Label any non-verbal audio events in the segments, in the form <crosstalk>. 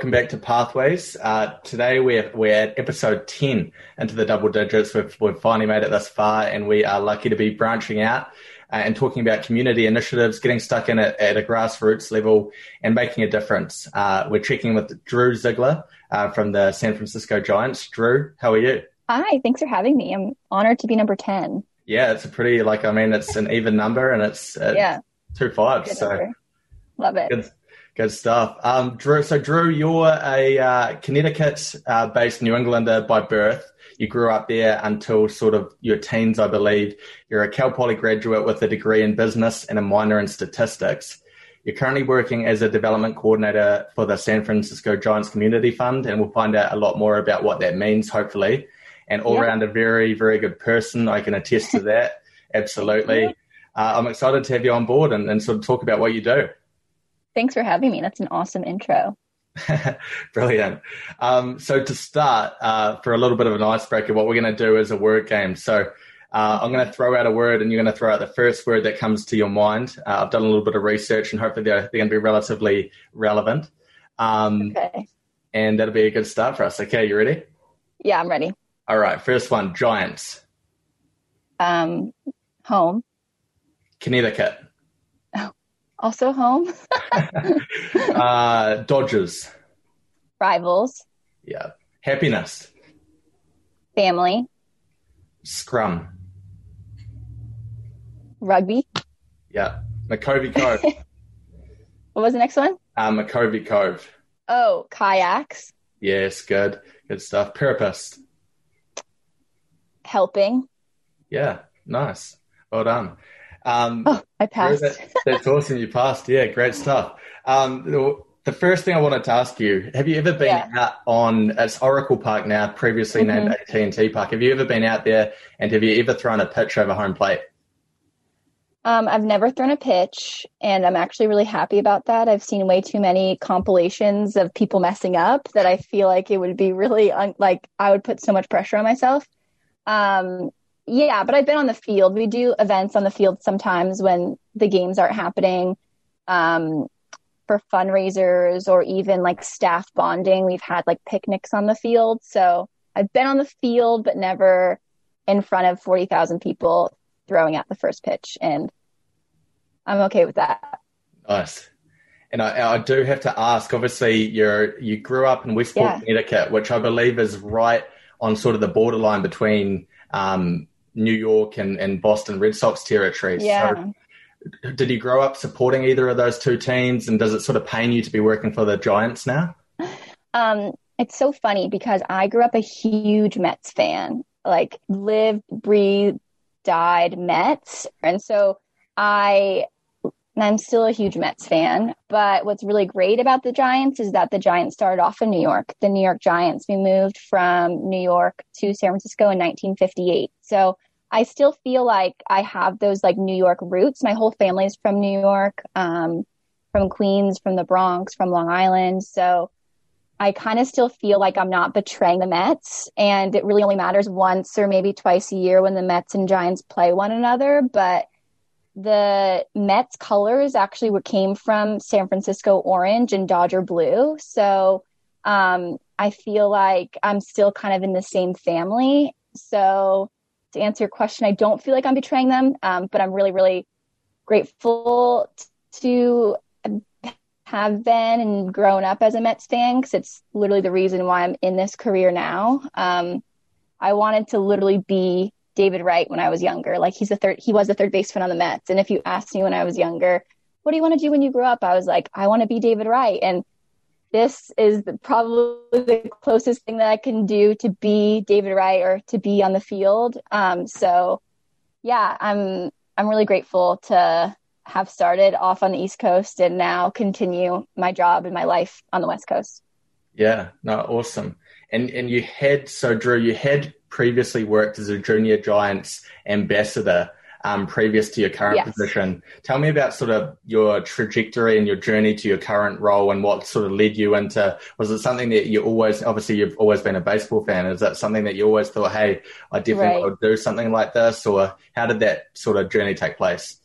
welcome back to Pathways. Uh, today we're, we're at episode 10 into the double digits. We've, we've finally made it this far and we are lucky to be branching out uh, and talking about community initiatives, getting stuck in it at a grassroots level and making a difference. Uh, we're checking with Drew Ziegler uh, from the San Francisco Giants. Drew, how are you? Hi, thanks for having me. I'm honored to be number 10. Yeah, it's a pretty, like, I mean, it's an even number and it's uh, yeah. two fives. So number. love it. Good. Good stuff. Um, Drew, so Drew, you're a uh, Connecticut-based uh, New Englander by birth. You grew up there until sort of your teens, I believe. You're a Cal Poly graduate with a degree in business and a minor in statistics. You're currently working as a development coordinator for the San Francisco Giants Community Fund, and we'll find out a lot more about what that means, hopefully. And all around a very, very good person. I can attest to that. <laughs> Absolutely. Uh, I'm excited to have you on board and, and sort of talk about what you do. Thanks for having me. That's an awesome intro. <laughs> Brilliant. Um, so to start, uh, for a little bit of an icebreaker, what we're going to do is a word game. So uh, I'm going to throw out a word, and you're going to throw out the first word that comes to your mind. Uh, I've done a little bit of research, and hopefully they're, they're going to be relatively relevant. Um, okay. And that'll be a good start for us. Okay, you ready? Yeah, I'm ready. All right. First one: Giants. Um, home. Connecticut. Also home. <laughs> <laughs> uh, Dodgers. Rivals. Yeah. Happiness. Family. Scrum. Rugby. Yeah. McCovey Cove. <laughs> what was the next one? Uh, McCovey Cove. Oh, kayaks. Yes, good. Good stuff. Purpose. Helping. Yeah, nice. Well done. Um, oh, I passed. That, that's awesome. You passed. Yeah, great stuff. Um, the first thing I wanted to ask you: Have you ever been yeah. out on it's Oracle Park now, previously mm-hmm. named AT and T Park? Have you ever been out there, and have you ever thrown a pitch over home plate? Um, I've never thrown a pitch, and I'm actually really happy about that. I've seen way too many compilations of people messing up that I feel like it would be really un- like I would put so much pressure on myself. Um, yeah, but I've been on the field. We do events on the field sometimes when the games aren't happening um, for fundraisers or even like staff bonding. We've had like picnics on the field. So I've been on the field, but never in front of 40,000 people throwing out the first pitch. And I'm okay with that. Nice. And I, I do have to ask, obviously you're, you grew up in Westport, yeah. Connecticut, which I believe is right on sort of the borderline between um, New York and, and Boston Red Sox territory. Yeah. So did you grow up supporting either of those two teams and does it sort of pain you to be working for the Giants now? Um, it's so funny because I grew up a huge Mets fan, like lived, breathed, died Mets. And so I I'm still a huge Mets fan. But what's really great about the Giants is that the Giants started off in New York. The New York Giants. We moved from New York to San Francisco in 1958. So I still feel like I have those like New York roots. My whole family is from New York, um, from Queens, from the Bronx, from Long Island. So I kind of still feel like I'm not betraying the Mets. And it really only matters once or maybe twice a year when the Mets and Giants play one another. But the Mets colors actually came from San Francisco orange and Dodger blue. So um, I feel like I'm still kind of in the same family. So to answer your question, I don't feel like I'm betraying them, um, but I'm really, really grateful to have been and grown up as a Mets fan because it's literally the reason why I'm in this career now. Um, I wanted to literally be David Wright when I was younger. Like he's the third, he was the third baseman on the Mets. And if you asked me when I was younger, what do you want to do when you grow up? I was like, I want to be David Wright. And this is the, probably the closest thing that I can do to be David Wright or to be on the field. Um, so yeah, I'm, I'm really grateful to have started off on the East Coast and now continue my job and my life on the West Coast. Yeah, no, awesome. And and you had so Drew, you had previously worked as a junior Giants ambassador um, previous to your current yes. position. Tell me about sort of your trajectory and your journey to your current role and what sort of led you into. Was it something that you always, obviously, you've always been a baseball fan? Is that something that you always thought, hey, I definitely right. would do something like this? Or how did that sort of journey take place?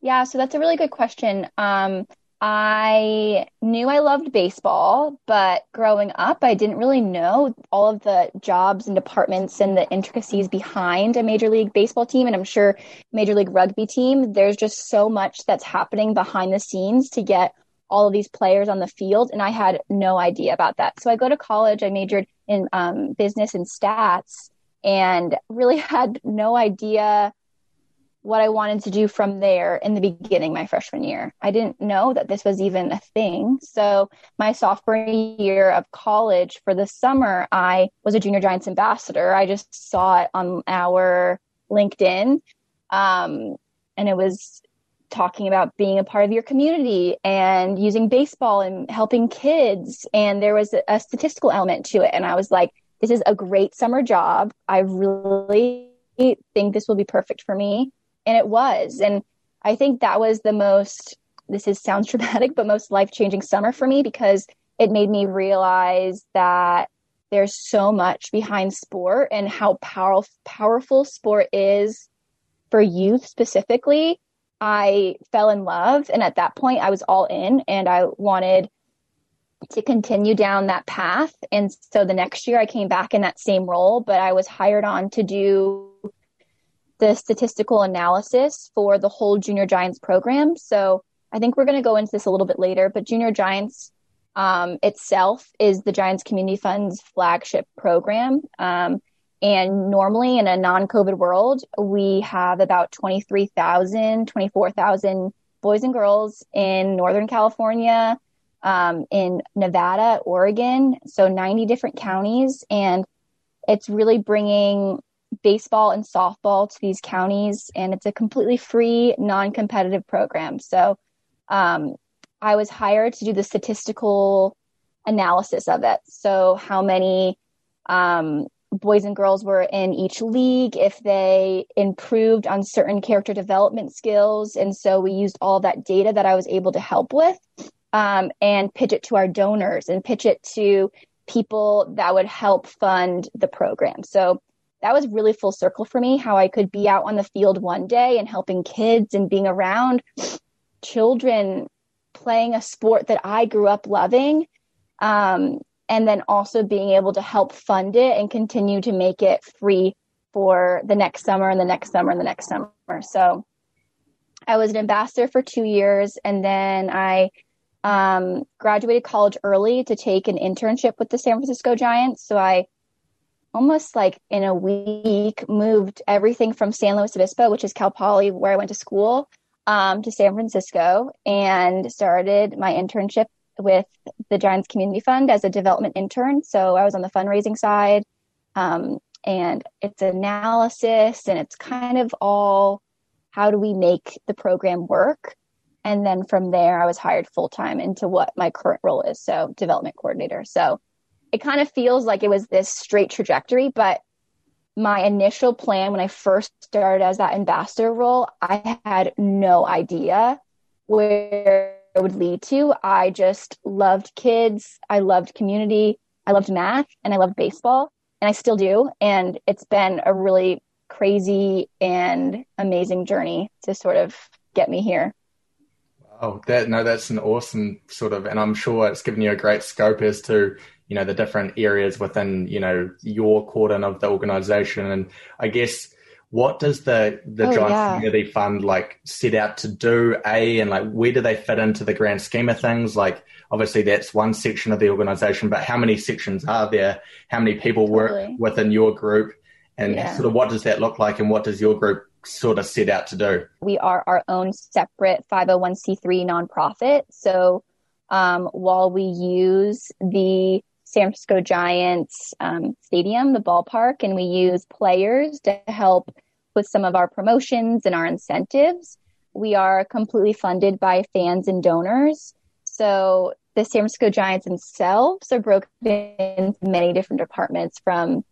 Yeah, so that's a really good question. Um, I knew I loved baseball, but growing up, I didn't really know all of the jobs and departments and the intricacies behind a Major League Baseball team. And I'm sure Major League Rugby team, there's just so much that's happening behind the scenes to get all of these players on the field. And I had no idea about that. So I go to college, I majored in um, business and stats and really <laughs> had no idea what I wanted to do from there in the beginning, my freshman year. I didn't know that this was even a thing. So, my sophomore year of college for the summer, I was a Junior Giants ambassador. I just saw it on our LinkedIn. Um, and it was talking about being a part of your community and using baseball and helping kids. And there was a statistical element to it. And I was like, this is a great summer job. I really think this will be perfect for me and it was. And i think that was the most this is sounds <laughs> dramatic but most life-changing summer for me because it made me realize that there's so much behind sport and how powerful powerful sport is for youth specifically. I fell in love and at that point i was all in and i wanted to continue down that path. And so the next year i came back in that same role but i was hired on to do the statistical analysis for the whole Junior Giants program. So I think we're going to go into this a little bit later, but Junior Giants um, itself is the Giants Community Fund's flagship program. Um, and normally in a non COVID world, we have about 23,000, 24,000 boys and girls in Northern California, um, in Nevada, Oregon. So 90 different counties. And it's really bringing baseball and softball to these counties, and it's a completely free, non competitive program. So um, I was hired to do the statistical analysis of it. So, how many um, boys and girls were in each league, if they improved on certain character development skills. And so we used all that data that I was able to help with um, and pitch it to our donors and pitch it to people that would help fund the program. So that was really full circle for me how I could be out on the field one day and helping kids and being around children playing a sport that I grew up loving. Um, and then also being able to help fund it and continue to make it free for the next summer and the next summer and the next summer. So I was an ambassador for two years and then I um, graduated college early to take an internship with the San Francisco Giants. So I almost like in a week moved everything from San Luis Obispo, which is Cal Poly, where I went to school, um, to San Francisco and started my internship with the Giants Community Fund as a development intern. So I was on the fundraising side. Um, and it's analysis and it's kind of all how do we make the program work? And then from there, I was hired full time into what my current role is. So development coordinator. So it kind of feels like it was this straight trajectory, but my initial plan when I first started as that ambassador role, I had no idea where it would lead to. I just loved kids, I loved community, I loved math, and I loved baseball, and I still do. And it's been a really crazy and amazing journey to sort of get me here. Oh, that no, that's an awesome sort of, and I'm sure it's given you a great scope as to you know the different areas within you know your cordon of the organization and i guess what does the the oh, giant yeah. community fund like set out to do a and like where do they fit into the grand scheme of things like obviously that's one section of the organization but how many sections are there how many people totally. work within your group and yeah. sort of what does that look like and what does your group sort of set out to do we are our own separate 501c3 nonprofit so um, while we use the San Francisco Giants um, stadium, the ballpark, and we use players to help with some of our promotions and our incentives. We are completely funded by fans and donors. So the San Francisco Giants themselves are broken into many different departments from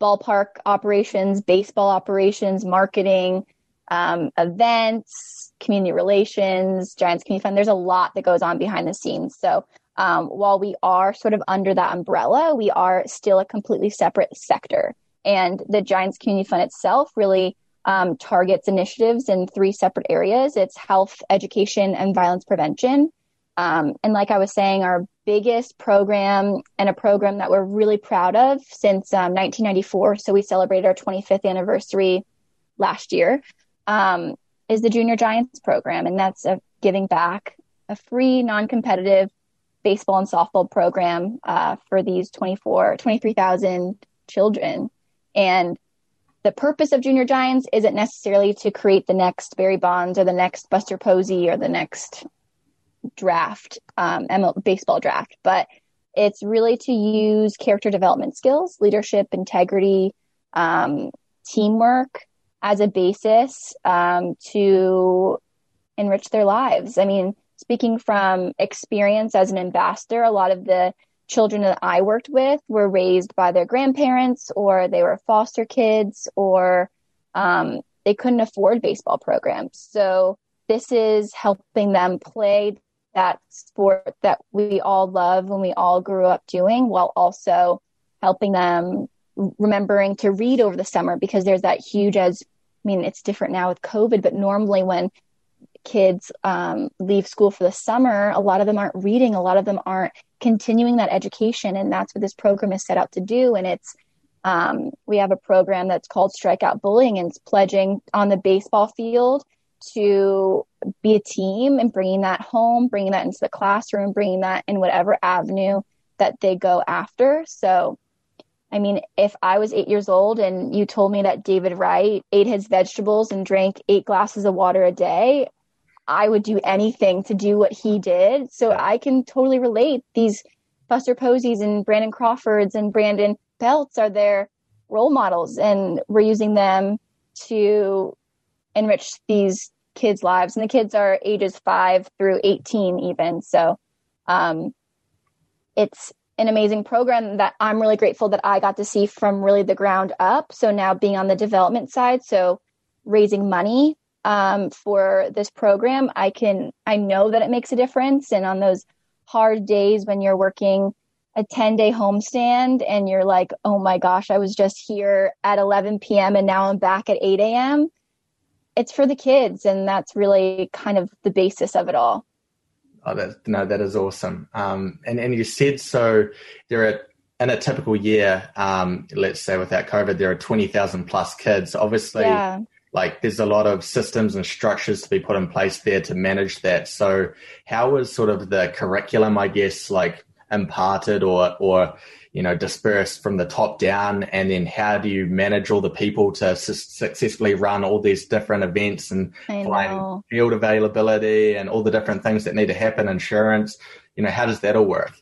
ballpark operations, baseball operations, marketing, um, events, community relations, Giants Community Fund. There's a lot that goes on behind the scenes. So um, while we are sort of under that umbrella, we are still a completely separate sector. And the Giants Community Fund itself really um, targets initiatives in three separate areas it's health, education, and violence prevention. Um, and like I was saying, our biggest program and a program that we're really proud of since um, 1994. So we celebrated our 25th anniversary last year. Um, is the Junior Giants program, and that's a giving back a free, non-competitive baseball and softball program uh, for these 24, 23,000 children. And the purpose of Junior Giants isn't necessarily to create the next Barry Bonds or the next Buster Posey or the next draft, um, ML, baseball draft, but it's really to use character development skills, leadership, integrity, um, teamwork as a basis um, to enrich their lives. I mean, speaking from experience as an ambassador, a lot of the children that I worked with were raised by their grandparents or they were foster kids or um, they couldn't afford baseball programs. So this is helping them play that sport that we all love and we all grew up doing while also helping them remembering to read over the summer because there's that huge as I mean it's different now with COVID, but normally when kids um, leave school for the summer, a lot of them aren't reading, a lot of them aren't continuing that education, and that's what this program is set out to do. And it's um, we have a program that's called Strikeout Bullying, and it's pledging on the baseball field to be a team and bringing that home, bringing that into the classroom, bringing that in whatever avenue that they go after. So, I mean, if I was eight years old and you told me that David Wright ate his vegetables and drank eight glasses of water a day, I would do anything to do what he did. So I can totally relate. These Buster Poseys and Brandon Crawfords and Brandon Belts are their role models, and we're using them to enrich these kids' lives. And the kids are ages five through 18, even. So um, it's an amazing program that I'm really grateful that I got to see from really the ground up. So now being on the development side, so raising money um, for this program, I can I know that it makes a difference. And on those hard days when you're working a 10 day homestand and you're like, oh my gosh, I was just here at 11 p.m. and now I'm back at 8 a.m. It's for the kids, and that's really kind of the basis of it all. Oh, that no, that is awesome. Um, and and you said so. There are in a typical year, um, let's say without COVID, there are twenty thousand plus kids. Obviously, yeah like there's a lot of systems and structures to be put in place there to manage that. So how was sort of the curriculum, I guess, like imparted or or you know dispersed from the top down, and then how do you manage all the people to su- successfully run all these different events and find field availability and all the different things that need to happen, insurance. You know, how does that all work?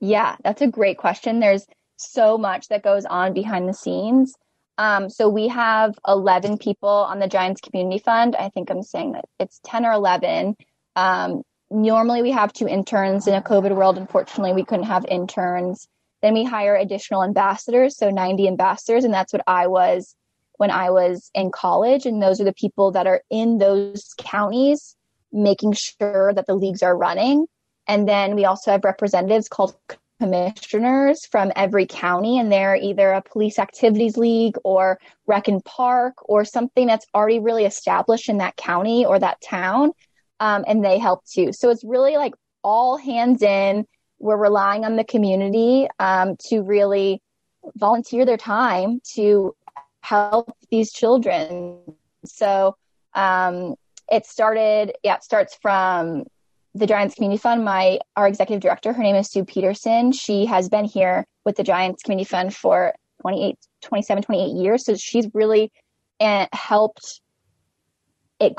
Yeah, that's a great question. There's so much that goes on behind the scenes. Um, so we have 11 people on the Giants Community Fund. I think I'm saying that it's 10 or 11. Um, normally we have two interns in a COVID world. Unfortunately, we couldn't have interns. Then we hire additional ambassadors, so 90 ambassadors, and that's what I was when I was in college. And those are the people that are in those counties making sure that the leagues are running. And then we also have representatives called commissioners from every county and they're either a police activities league or rec and park or something that's already really established in that county or that town um, and they help too. So it's really like all hands in. We're relying on the community um, to really volunteer their time to help these children. So um, it started yeah it starts from the Giants Community Fund, my our executive director, her name is Sue Peterson. She has been here with the Giants Community Fund for 28, 27, 28 years. So she's really uh, helped it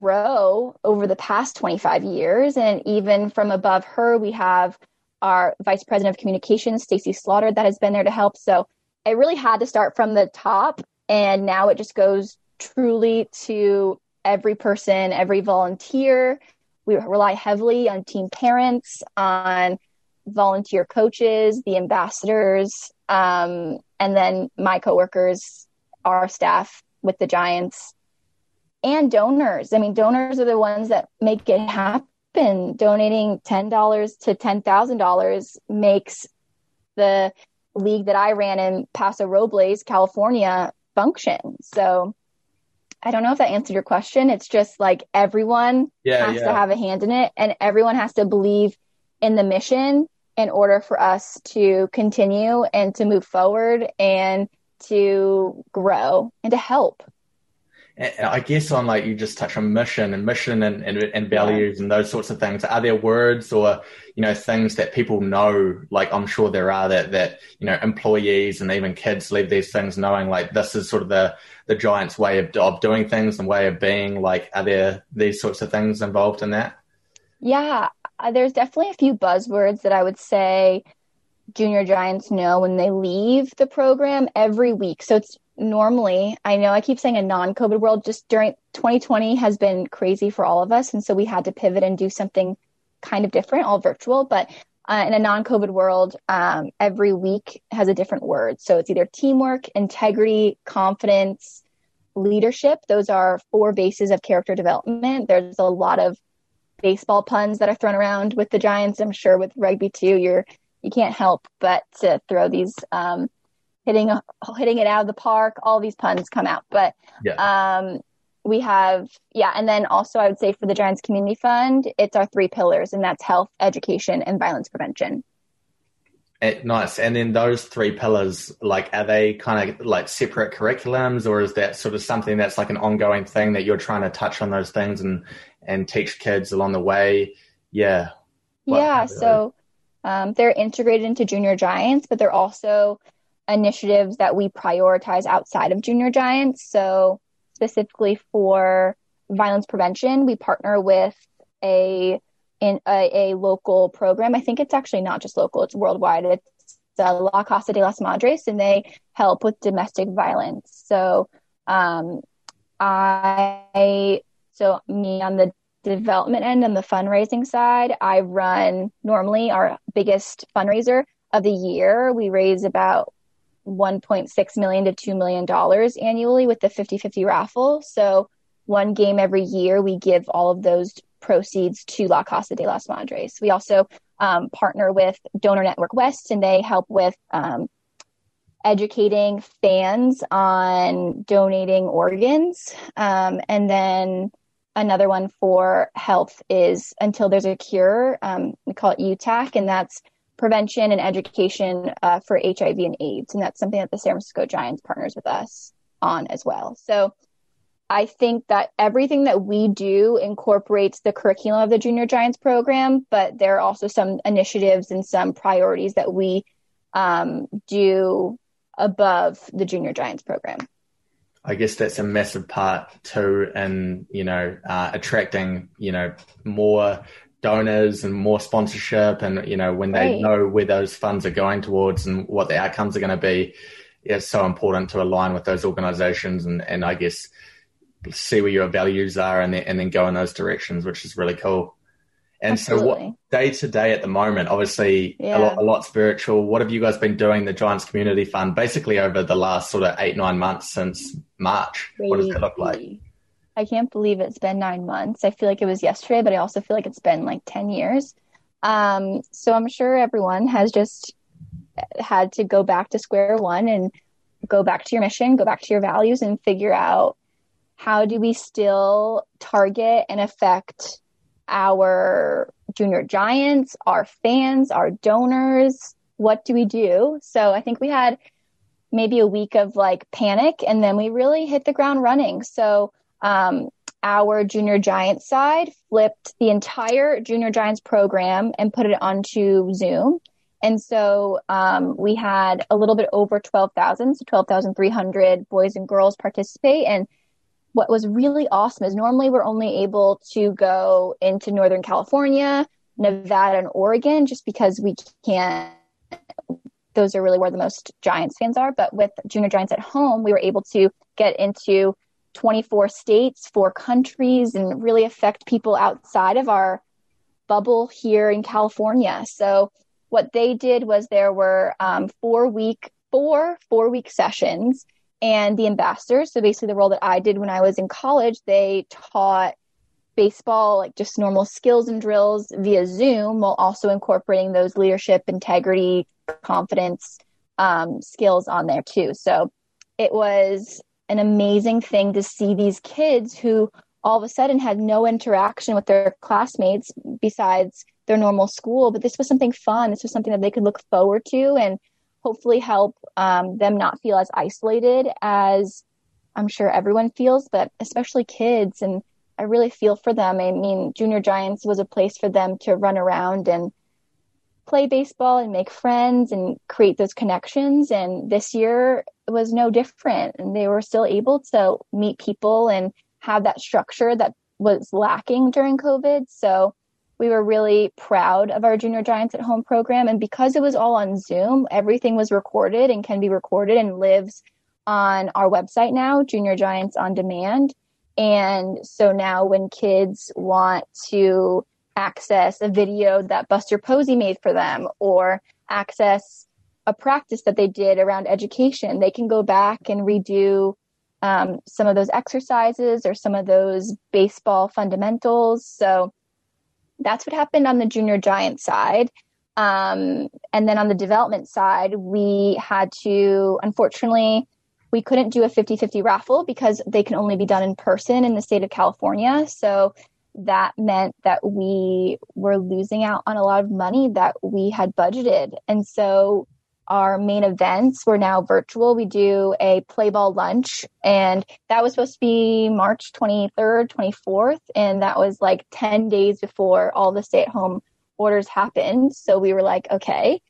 grow over the past 25 years. And even from above her, we have our vice president of communications, Staci Slaughter, that has been there to help. So it really had to start from the top. And now it just goes truly to every person, every volunteer, we rely heavily on team parents, on volunteer coaches, the ambassadors, um, and then my coworkers, our staff with the Giants, and donors. I mean, donors are the ones that make it happen. Donating ten dollars to ten thousand dollars makes the league that I ran in Paso Robles, California, function. So I don't know if that answered your question. It's just like everyone yeah, has yeah. to have a hand in it and everyone has to believe in the mission in order for us to continue and to move forward and to grow and to help. I guess on like you just touch on mission and mission and, and, and values yeah. and those sorts of things. Are there words or you know things that people know? Like I'm sure there are that that you know employees and even kids leave these things knowing like this is sort of the the Giants' way of, of doing things and way of being. Like, are there these sorts of things involved in that? Yeah, uh, there's definitely a few buzzwords that I would say junior giants know when they leave the program every week. So it's normally, I know I keep saying a non COVID world, just during 2020 has been crazy for all of us. And so we had to pivot and do something kind of different, all virtual. But uh, in a non COVID world, um, every week has a different word. So it's either teamwork, integrity, confidence, leadership. Those are four bases of character development. There's a lot of baseball puns that are thrown around with the Giants. I'm sure with rugby too, you're you can't help but to throw these um, hitting hitting it out of the park. All these puns come out, but yeah. um, we have yeah, and then also I would say for the Giants Community Fund, it's our three pillars, and that's health, education, and violence prevention. Eh, nice. And then those three pillars, like, are they kind of like separate curriculums, or is that sort of something that's like an ongoing thing that you're trying to touch on those things and and teach kids along the way? Yeah. What, yeah. So um, they're integrated into Junior Giants, but they're also initiatives that we prioritize outside of Junior Giants. So specifically for violence prevention, we partner with a in a, a, local program. I think it's actually not just local; it's worldwide. It's uh, La Casa de las Madres, and they help with domestic violence. So, um, I so me on the development end and the fundraising side, I run normally our biggest fundraiser of the year. We raise about 1.6 million to 2 million dollars annually with the 50-50 raffle. So one game every year we give all of those proceeds to La Casa de las Madres. We also um, partner with Donor Network West, and they help with um, educating fans on donating organs. Um, and then another one for health is Until There's a Cure. Um, we call it UTAC, and that's prevention and education uh, for HIV and AIDS. And that's something that the San Francisco Giants partners with us on as well. So I think that everything that we do incorporates the curriculum of the Junior Giants program, but there are also some initiatives and some priorities that we um, do above the Junior Giants program. I guess that's a massive part too, in you know uh, attracting you know more donors and more sponsorship, and you know when they right. know where those funds are going towards and what the outcomes are going to be, it's so important to align with those organisations, and and I guess see where your values are and then, and then go in those directions, which is really cool. And Absolutely. so, what day to day at the moment? Obviously, yeah. a lot, a lot spiritual. What have you guys been doing? The Giants Community Fund, basically over the last sort of eight nine months since March. Crazy. What does it look like? I can't believe it's been nine months. I feel like it was yesterday, but I also feel like it's been like ten years. Um, so I'm sure everyone has just had to go back to square one and go back to your mission, go back to your values, and figure out how do we still target and affect our junior giants, our fans, our donors? What do we do? So I think we had maybe a week of like panic and then we really hit the ground running. So um, our junior giants side flipped the entire junior giants program and put it onto Zoom. And so um, we had a little bit over 12,000, so 12,300 boys and girls participate. And what was really awesome is normally we're only able to go into Northern California, Nevada, and Oregon just because we can't. Those are really where the most Giants fans are. But with Junior Giants at home, we were able to get into 24 states, four countries, and really affect people outside of our bubble here in California. So what they did was there were um, four week, four four week sessions and the ambassadors. So basically, the role that I did when I was in college, they taught baseball, like just normal skills and drills via Zoom, while also incorporating those leadership, integrity, confidence um, skills on there too. So it was an amazing thing to see these kids who all of a sudden had no interaction with their classmates besides their normal school. But this was something fun. This was something that they could look forward to and hopefully help um, them not feel as isolated as I'm sure everyone feels, but especially kids. And I really feel for them. I mean, Junior Giants was a place for them to run around and play baseball and make friends and create those connections. And this year was no different. And they were still able to meet people and have that structure that was lacking during COVID. So we were really proud of our Junior Giants at Home program. And because it was all on Zoom, everything was recorded and can be recorded and lives on our website now, Junior Giants on Demand. And so now when kids want to access a video that Buster Posey made for them or access a practice that they did around education, they can go back and redo um, some of those exercises or some of those baseball fundamentals. So that's what happened on the junior giant side. Um, and then on the development side, we had to, unfortunately, we couldn't do a 50 50 raffle because they can only be done in person in the state of California. So that meant that we were losing out on a lot of money that we had budgeted. And so our main events were now virtual. We do a play ball lunch, and that was supposed to be March 23rd, 24th. And that was like 10 days before all the stay at home orders happened. So we were like, okay,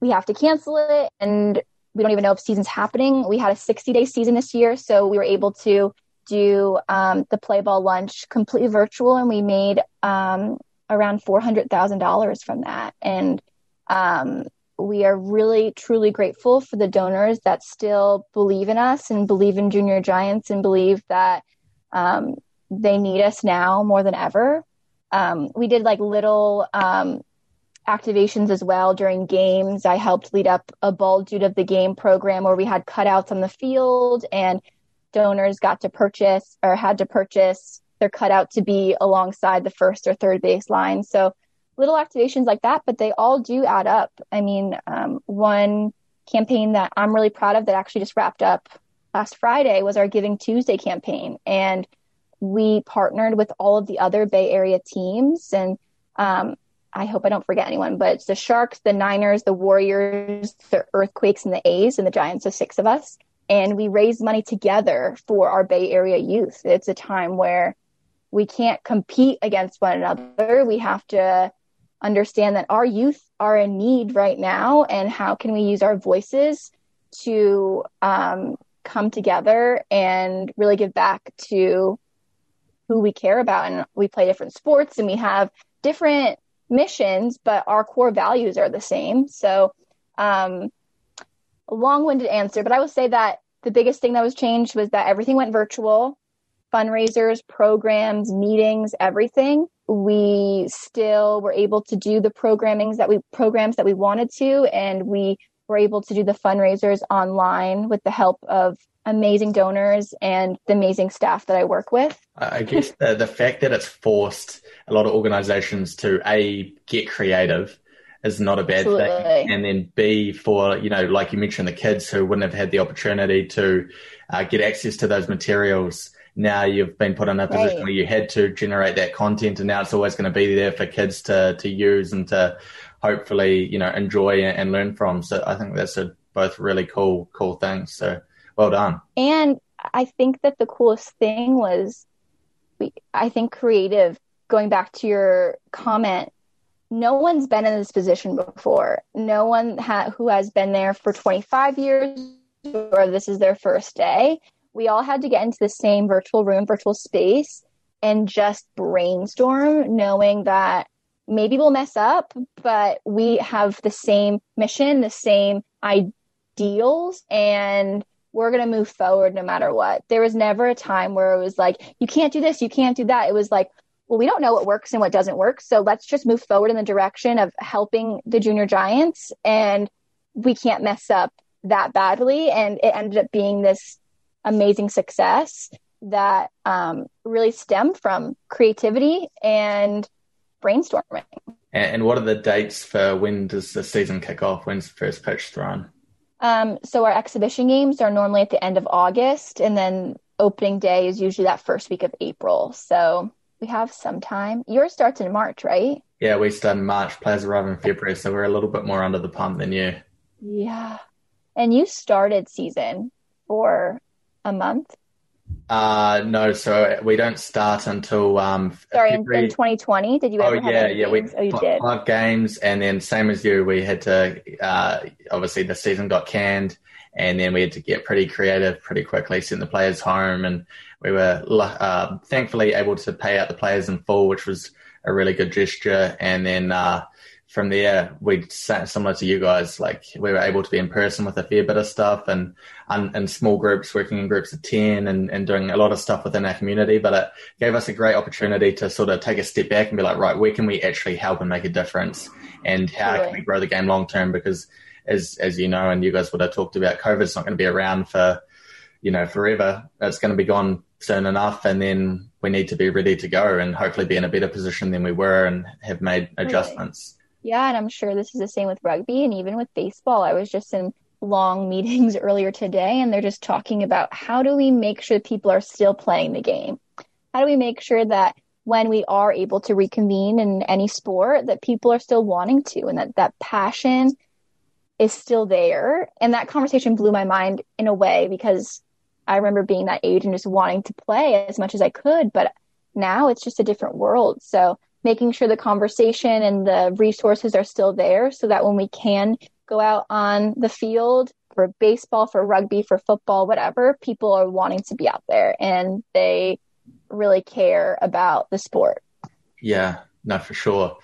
we have to cancel it. And we don't even know if season's happening. We had a 60 day season this year, so we were able to do um, the play ball lunch completely virtual, and we made um, around four hundred thousand dollars from that. And um, we are really truly grateful for the donors that still believe in us and believe in Junior Giants and believe that um, they need us now more than ever. Um, we did like little um, activations as well during games. I helped lead up a Bald Dude of the Game program where we had cutouts on the field and donors got to purchase or had to purchase their cutout to be alongside the first or third base line. So little activations like that, but they all do add up. I mean, um, one campaign that I'm really proud of that actually just wrapped up last Friday was our Giving Tuesday campaign. And we partnered with all of the other Bay Area teams and um, I hope I don't forget anyone, but it's the Sharks, the Niners, the Warriors, the Earthquakes, and the A's, and the Giants, so six of us. And we raise money together for our Bay Area youth. It's a time where we can't compete against one another. We have to understand that our youth are in need right now, and how can we use our voices to um, come together and really give back to who we care about. And we play different sports and we have different missions, but our core values are the same. So, um, long winded answer, but I will say that the biggest thing that was changed was that everything went virtual fundraisers, programs, meetings, everything. We still were able to do the programmings that we programs that we wanted to, and we were able to do the fundraisers online with the help of amazing donors and the amazing staff that I work with. I guess the, the fact that it's forced a lot of organizations to A, get creative is not a bad Absolutely. thing. And then B, for, you know, like you mentioned, the kids who wouldn't have had the opportunity to uh, get access to those materials. Now you've been put in a position right. where you had to generate that content and now it's always going to be there for kids to, to use and to hopefully, you know, enjoy and learn from. So I think that's a, both really cool, cool things. So well done. And I think that the coolest thing was, we, I think creative, going back to your comment, no one's been in this position before. No one ha- who has been there for 25 years or this is their first day. We all had to get into the same virtual room, virtual space, and just brainstorm, knowing that maybe we'll mess up, but we have the same mission, the same ideals, and we're going to move forward no matter what. There was never a time where it was like, you can't do this, you can't do that. It was like, well, we don't know what works and what doesn't work. So let's just move forward in the direction of helping the junior giants. And we can't mess up that badly. And it ended up being this amazing success that um, really stemmed from creativity and brainstorming. And what are the dates for when does the season kick off? When's the first pitch thrown? Um, so our exhibition games are normally at the end of August, and then opening day is usually that first week of April. So we have some time. Yours starts in March, right? Yeah, we start in March. Players arrive in February, so we're a little bit more under the pump than you. Yeah. And you started season for a month? Uh no, so we don't start until um Sorry, in, in 2020. Did you Oh ever have yeah, yeah, we games? Oh, you five, did. five games, and then same as you, we had to. Uh, obviously, the season got canned, and then we had to get pretty creative pretty quickly, send the players home, and we were uh, thankfully able to pay out the players in full, which was a really good gesture. And then uh, from there, we sat similar to you guys, like we were able to be in person with a fair bit of stuff, and and, and small groups, working in groups of ten, and, and doing a lot of stuff within our community. But it gave us a great opportunity to sort of take a step back and be like, right, where can we actually help and make a difference, and how can we grow the game long term? Because as as you know, and you guys would have talked about, COVID's not going to be around for you know forever. It's going to be gone soon enough, and then we need to be ready to go and hopefully be in a better position than we were and have made adjustments. Yeah, and I'm sure this is the same with rugby and even with baseball. I was just in long <laughs> meetings earlier today and they're just talking about how do we make sure people are still playing the game? How do we make sure that when we are able to reconvene in any sport that people are still wanting to and that that passion is still there? And that conversation blew my mind in a way because I remember being that age and just wanting to play as much as I could, but now it's just a different world. So making sure the conversation and the resources are still there so that when we can go out on the field for baseball, for rugby, for football, whatever, people are wanting to be out there and they really care about the sport. Yeah, no, for sure.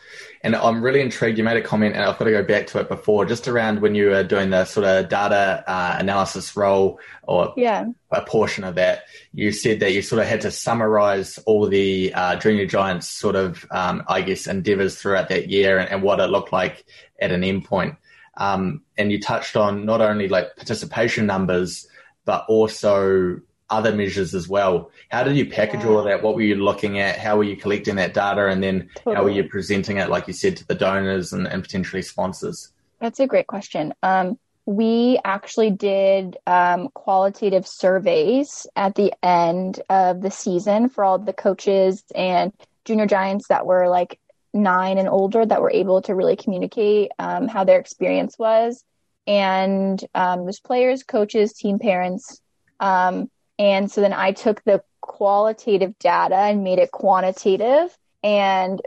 And I'm really intrigued. You made a comment, and I've got to go back to it before, just around when you were doing the sort of data uh, analysis role or Yeah. a portion of that. You said that you sort of had to summarize all the uh, junior giants sort of, um, I guess, endeavors throughout that year and, and what it looked like at an endpoint. Um, and you touched on not only like participation numbers, but also other measures as well. How did you package all of that? What were you looking at? How were you collecting that data? And then how were you presenting it, like you said, to the donors and, and potentially sponsors? That's a great question. Um, we actually did um, qualitative surveys at the end of the season for all the coaches and junior giants that were like nine and older that were able to really communicate um, how their experience was. And um, there's players, coaches, team parents. Um, and so then I took the qualitative data and made it quantitative and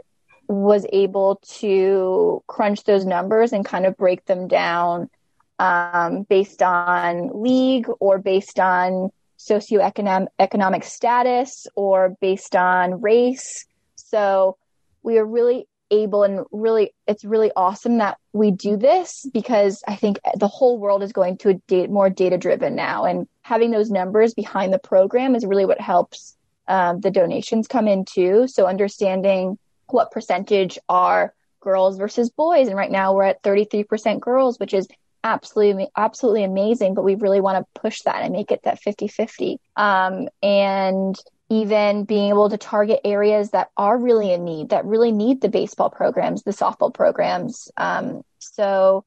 was able to crunch those numbers and kind of break them down um, based on league or based on socioeconomic economic status or based on race. So we are really able and really it's really awesome that we do this because I think the whole world is going to a data, more data driven now and having those numbers behind the program is really what helps um, the donations come in too. So understanding what percentage are girls versus boys. And right now we're at 33% girls, which is absolutely, absolutely amazing. But we really want to push that and make it that 50 50. Um, and even being able to target areas that are really in need, that really need the baseball programs, the softball programs. Um, so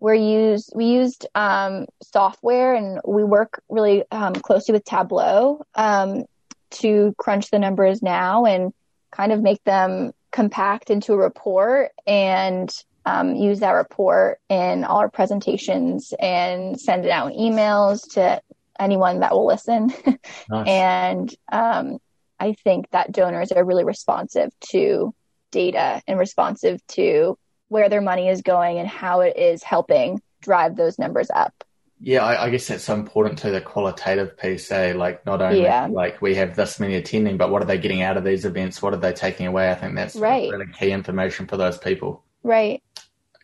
we're used, we used um, software and we work really um, closely with Tableau um, to crunch the numbers now and kind of make them compact into a report and um, use that report in all our presentations and send it out in emails to anyone that will listen. <laughs> Nice. and um, I think that donors are really responsive to data and responsive to where their money is going and how it is helping drive those numbers up. Yeah, I, I guess that's so important to the qualitative piece. Eh? Like not only Yeah. like we have this many attending, but what are they getting out of these events? What are they taking away? I think that's Right. really key information for those people. Right.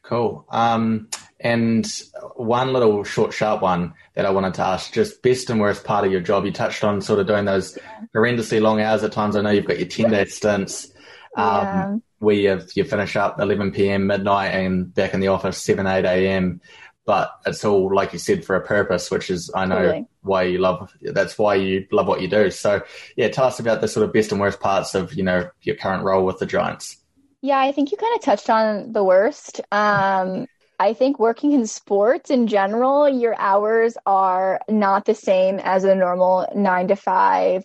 Cool. Um, and one little short, sharp one that I wanted to ask, just best and worst part of your job. You touched on sort of doing those horrendously long hours at times. I know you've got your 10 day stints. Um, Yeah. where you, you finish up 11 p.m. midnight and back in the office 7 8 a.m. But it's all like you said for a purpose, which is I know Totally. why you love. That's why you love what you do. So yeah, tell us about the sort of best and worst parts of you know your current role with the Giants. Yeah, I think you kind of touched on the worst. Um, I think working in sports in general, your hours are not the same as a normal nine to five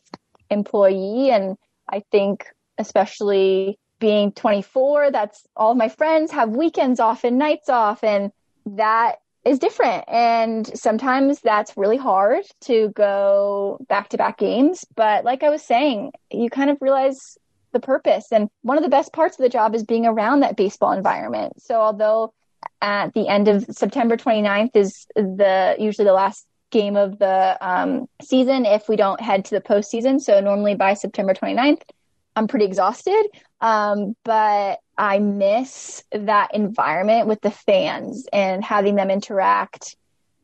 employee. And I think, especially being 24, that's all my friends have weekends off and nights off. And that is different. And sometimes that's really hard to go back to back games. But like I was saying, you kind of realize the purpose. And one of the best parts of the job is being around that baseball environment. So although at the end of September 29th is the usually the last game of the um, season if we don't head to the postseason. So normally by September 29th, I'm pretty exhausted. Um, but I miss that environment with the fans and having them interact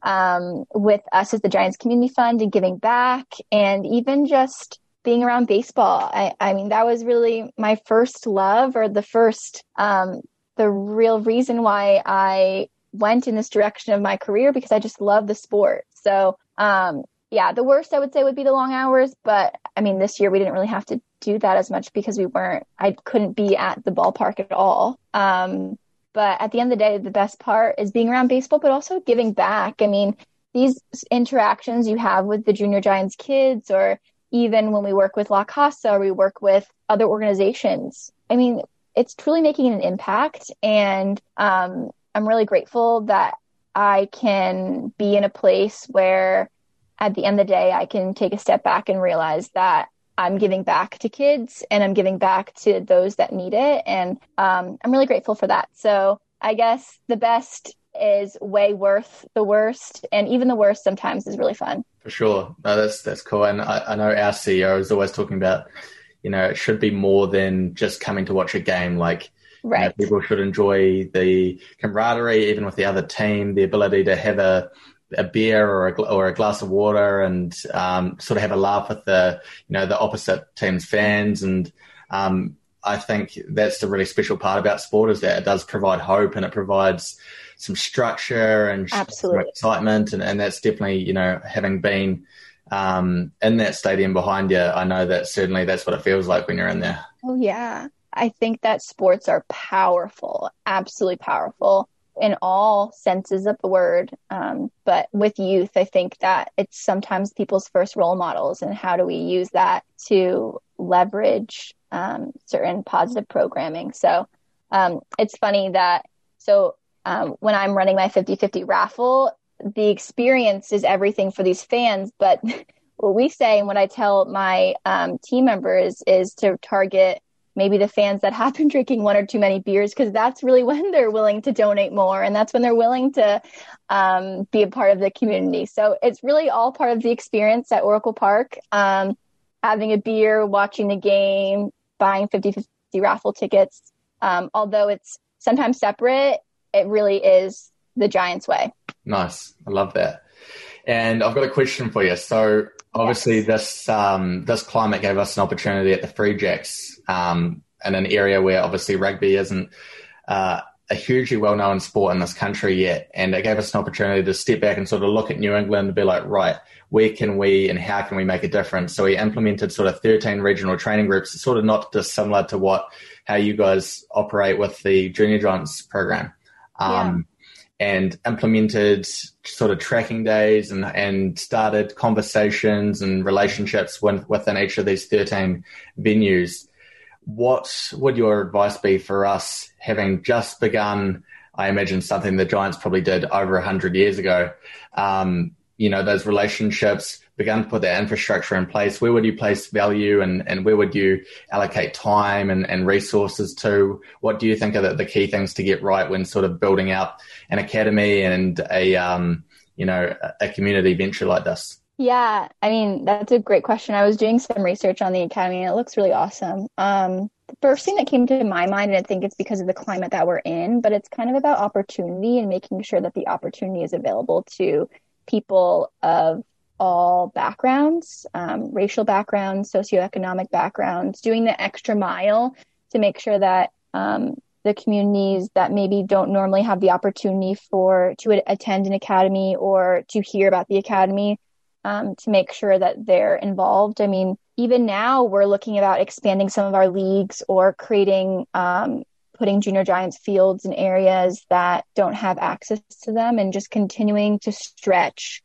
um, with us as the Giants Community Fund and giving back and even just being around baseball. I, I mean, that was really my first love or the first um, the real reason why I went in this direction of my career because I just love the sport. So, um, yeah, the worst I would say would be the long hours, but I mean, this year we didn't really have to do that as much because we weren't, I couldn't be at the ballpark at all. Um, but at the end of the day, the best part is being around baseball, but also giving back. I mean, these interactions you have with the Junior Giants kids, or even when we work with La Casa or we work with other organizations. I mean, it's truly making an impact. And um, I'm really grateful that I can be in a place where at the end of the day, I can take a step back and realize that I'm giving back to kids and I'm giving back to those that need it. And um, I'm really grateful for that. So I guess the best is way worth the worst. And even the worst sometimes is really fun. For sure. No, that's, that's cool. And I, I know our CEO is always talking about you know, it should be more than just coming to watch a game. Like, right. You know, people should enjoy the camaraderie, even with the other team, the ability to have a, a beer or a, or a glass of water and um, sort of have a laugh with the, you know, the opposite team's fans. And um, I think that's the really special part about sport is that it does provide hope and it provides some structure and Absolutely. excitement. And, and that's definitely, you know, having been – um, in that stadium behind you, I know that certainly that's what it feels like when you're in there. Oh, yeah. I think that sports are powerful, absolutely powerful in all senses of the word. Um, but with youth, I think that it's sometimes people's first role models, and how do we use that to leverage um, certain positive programming? So um, it's funny that so um, when I'm running my 50 50 raffle, the experience is everything for these fans. But <laughs> what we say and what I tell my um, team members is to target maybe the fans that have been <laughs> drinking one or too many beers because that's really when they're willing to donate more and that's when they're willing to um, be a part of the community so it's really all part of the experience at oracle park um, having a beer watching the game buying 50-50 raffle tickets um, although it's sometimes separate it really is the giants way Nice. I love that. And I've got a question for you. So obviously yes. this um, this climate gave us an opportunity at the Free Jacks um, in an area where obviously rugby isn't uh, a hugely well known sport in this country yet, and it gave us an opportunity to step back and sort of look at New England and be like, right, where can we and how can we make a difference? So we implemented sort of 13 regional training groups, sort of not dissimilar to what how you guys operate with the Junior Giants program. Um, and implemented sort of tracking days and, and started conversations and relationships with, within each of these 13 venues. What would your advice be for us having just begun? I imagine something the Giants probably did over 100 years ago. Um, you know, those relationships, begun to put that infrastructure in place, where would you place value and, and where would you allocate time and, and resources to? What do you think are the, the key things to get right when sort of building out an academy and a, um, you know, a community venture like this? Yeah, I mean, that's a great question. I was doing some research on the academy and it looks really awesome. Um, the first thing that came to my mind, and I think it's because of the climate that we're in, but it's kind of about opportunity and making sure that the opportunity is available to people of all backgrounds, um, racial backgrounds, socioeconomic backgrounds, doing the extra mile to make sure that um, the communities that maybe don't normally have the opportunity for to attend an academy or to hear about the academy um, to make sure that they're involved. I mean, even now we're looking about expanding some of our leagues or creating um, putting junior giants fields in areas that don't have access to them and just continuing to stretch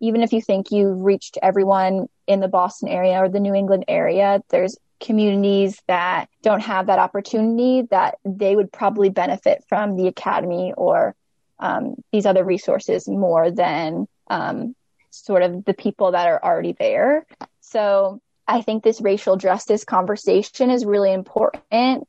even if you think you've reached everyone in the Boston area or the New England area, there's communities that don't have that opportunity that they would probably benefit from the academy or um, these other resources more than um, sort of the people that are already there. So I think this racial justice conversation is really important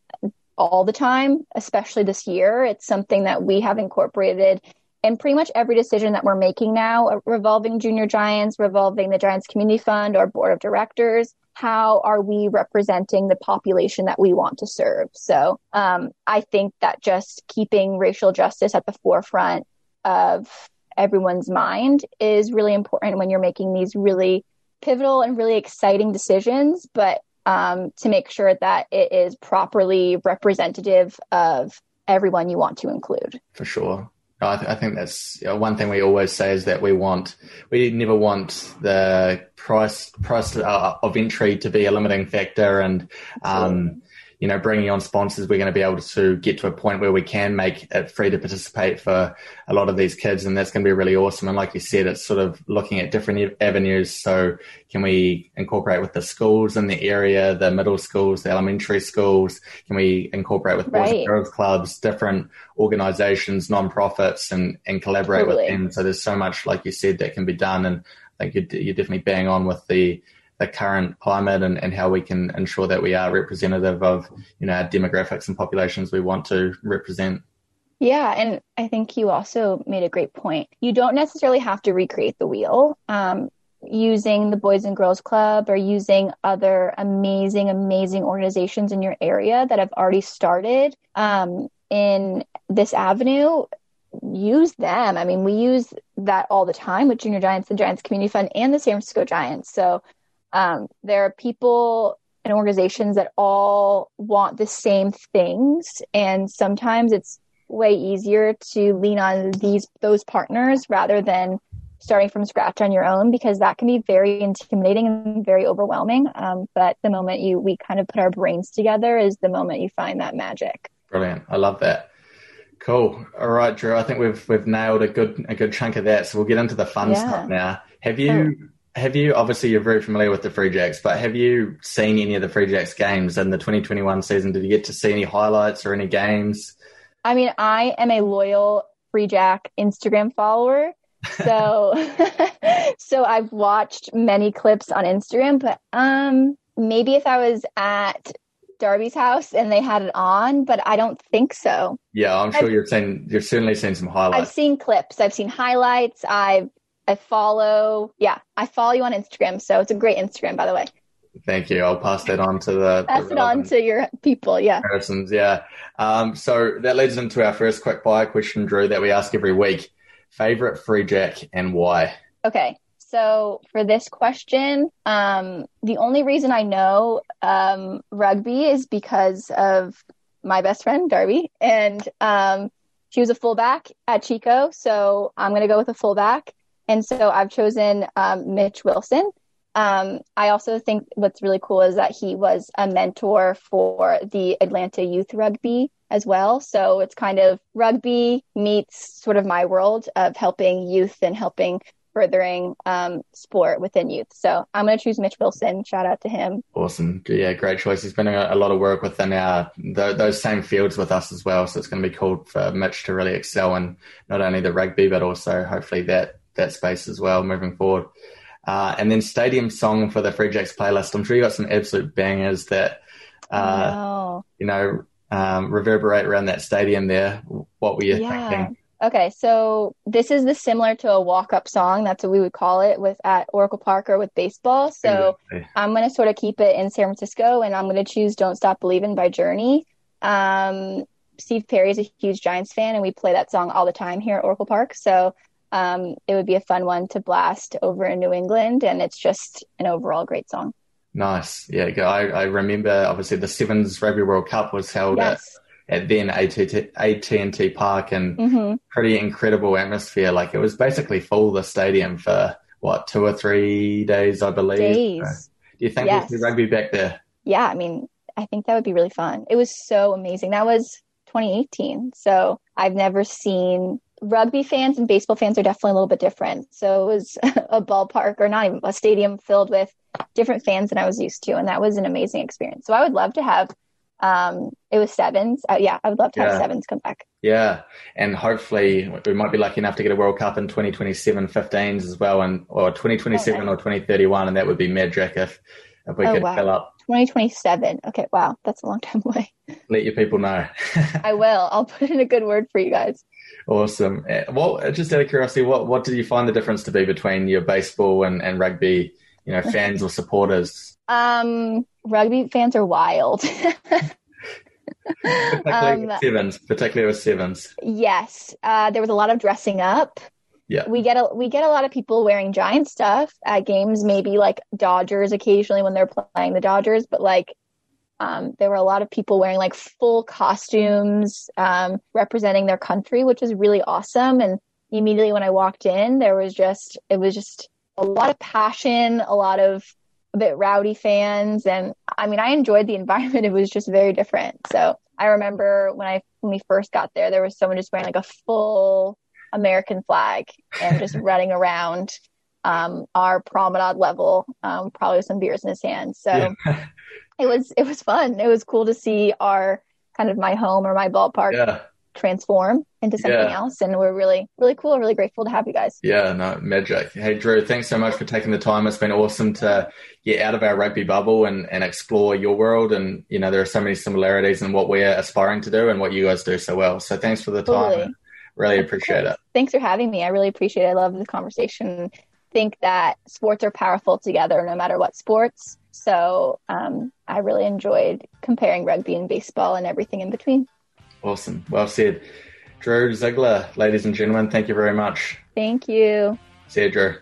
all the time, especially this year. It's something that we have incorporated in pretty much every decision that we're making now, uh, revolving junior giants, revolving the Giants Community Fund or board of directors. How are we representing the population that we want to serve? So um, I think that just keeping racial justice at the forefront of everyone's mind is really important when you're making these really pivotal and really exciting decisions, but um, to make sure that it is properly representative of everyone you want to include. For sure. I, th- I, think that's you know, one thing we always say is that we want we never want the price price uh, of entry to be a limiting factor, and um, you know, bringing on sponsors, we're going to be able to get to a point where we can make it free to participate for a lot of these kids. And that's going to be really awesome. And like you said, it's sort of looking at different avenues. So can we incorporate with the schools in the area, the middle schools, the elementary schools? Can we incorporate with boys right. and girls clubs, different organizations, nonprofits and, and collaborate totally. with them? So there's so much, like you said, that can be done. And I think you're, you're definitely bang on with the, the current climate and, and how we can ensure that we are representative of you know our demographics and populations we want to represent. Yeah, and I think you also made a great point. You don't necessarily have to recreate the wheel. Um, using the Boys and Girls Club or using other amazing, amazing organizations in your area that have already started um, in this avenue, use them. I mean, we use that all the time with Junior Giants, the Giants Community Fund, and the San Francisco Giants. So um, there are people and organizations that all want the same things, and sometimes it's way easier to lean on these those partners rather than starting from scratch on your own because that can be very intimidating and very overwhelming. Um, but the moment you we kind of put our brains together is the moment you find that magic. Brilliant! I love that. Cool. All right, Drew. I think we've we've nailed a good a good chunk of that. So we'll get into the fun yeah. stuff now. Have you have you obviously you're very familiar with the Free Jacks, but have you seen any of the Free Jacks games in the 2021 season? Did you get to see any highlights or any games? I mean, I am a loyal Free Jack Instagram follower. So <laughs> so I've watched many clips on Instagram, but um maybe if I was at Darby's house and they had it on, but I don't think so. Yeah, I'm sure I've, you've seen you've certainly seen some highlights. I've seen clips, I've seen highlights, I've I follow, yeah, I follow you on Instagram. So it's a great Instagram, by the way. Thank you. I'll pass that on to the pass the it on to your people. Yeah. Persons. Yeah. Um, so that leads into our first quick fire question, Drew, that we ask every week. Favorite free jack and why? Okay. So for this question, um, the only reason I know um, rugby is because of my best friend Darby, and um, she was a fullback at Chico. So I'm going to go with a fullback. And so I've chosen um, Mitch Wilson. Um, I also think what's really cool is that he was a mentor for the Atlanta Youth Rugby as well. So it's kind of rugby meets sort of my world of helping youth and helping furthering um, sport within youth. So I'm going to choose Mitch Wilson. Shout out to him. Awesome. Yeah, great choice. He's been doing a, lot of work within our, the, those same fields with us as well. So it's going to be cool for Mitch to really excel in not only the rugby, but also hopefully that that space as well moving forward. Uh, and then stadium song for the Free Jacks playlist. I'm sure you got some absolute bangers that, uh, wow. you know, um, reverberate around that stadium there. What were you yeah. thinking? Okay, so this is the similar to a walk-up song. That's what we would call it with at Oracle Park or with baseball. So exactly. I'm going to sort of keep it in San Francisco, and I'm going to choose "Don't Stop Believing" by Journey. Um, Steve Perry is a huge Giants fan, and we play that song all the time here at Oracle Park. So um, it would be a fun one to blast over in New England, and it's just an overall great song. Nice, yeah. I, I remember obviously the Sevens Rugby World Cup was held yes. at, at then AT&T Park, and mm-hmm. pretty incredible atmosphere. Like it was basically full the stadium for what two or three days, I believe. Days. So, do you think yes. we'll see rugby back there? Yeah, I mean, I think that would be really fun. It was so amazing. That was 2018. So I've never seen rugby fans and baseball fans are definitely a little bit different. So it was <laughs> a ballpark or not even a stadium filled with different fans than I was used to. And that was an amazing experience. So I would love to have, um, it was sevens. Uh, yeah, I would love to have sevens come back. Yeah. And hopefully we might be lucky enough to get a World Cup in 2027 15s as well, and or 2027 or 2031. And that would be magic if, if we oh, could wow. fill up 2027. Okay, wow, that's a long time away. Let your people know. <laughs> I will. I'll put in a good word for you guys. Awesome. Eh, well, just out of curiosity, what what did you find the difference to be between your baseball and, and rugby, you know, fans or supporters? Um, rugby fans are wild. <laughs> particularly um, with sevens, particularly with sevens. Yes, uh, there was a lot of dressing up. Yeah, we get a we get a lot of people wearing giant stuff at games. Maybe like Dodgers occasionally when they're playing the Dodgers, but like um, there were a lot of people wearing like full costumes, um, representing their country, which was really awesome. And immediately when I walked in, there was just it was just a lot of passion, a lot of a bit rowdy fans, and I mean I enjoyed the environment. <laughs> It was just very different. So I remember when I when we first got there, there was someone just wearing like a full American flag and just <laughs> running around um, our promenade level, um, probably with some beers in his hand. So yeah. <laughs> it was it was fun. It was cool to see our kind of my home or my ballpark yeah. transform into something yeah. else, and we're really really cool. Really grateful to have you guys. Yeah, no magic. Hey Drew, thanks so much for taking the time. It's been awesome to get out of our rugby bubble and and explore your world. And you know there are so many similarities in what we're aspiring to do and what you guys do so well. So thanks for the time. Totally. Really appreciate it. Thanks for having me. I really appreciate it. I love the conversation. Think that sports are powerful together no matter what sports. So um, I really enjoyed comparing rugby and baseball and everything in between. Awesome. Well said. Drew Ziegler, ladies and gentlemen, thank you very much. Thank you. See you, Drew.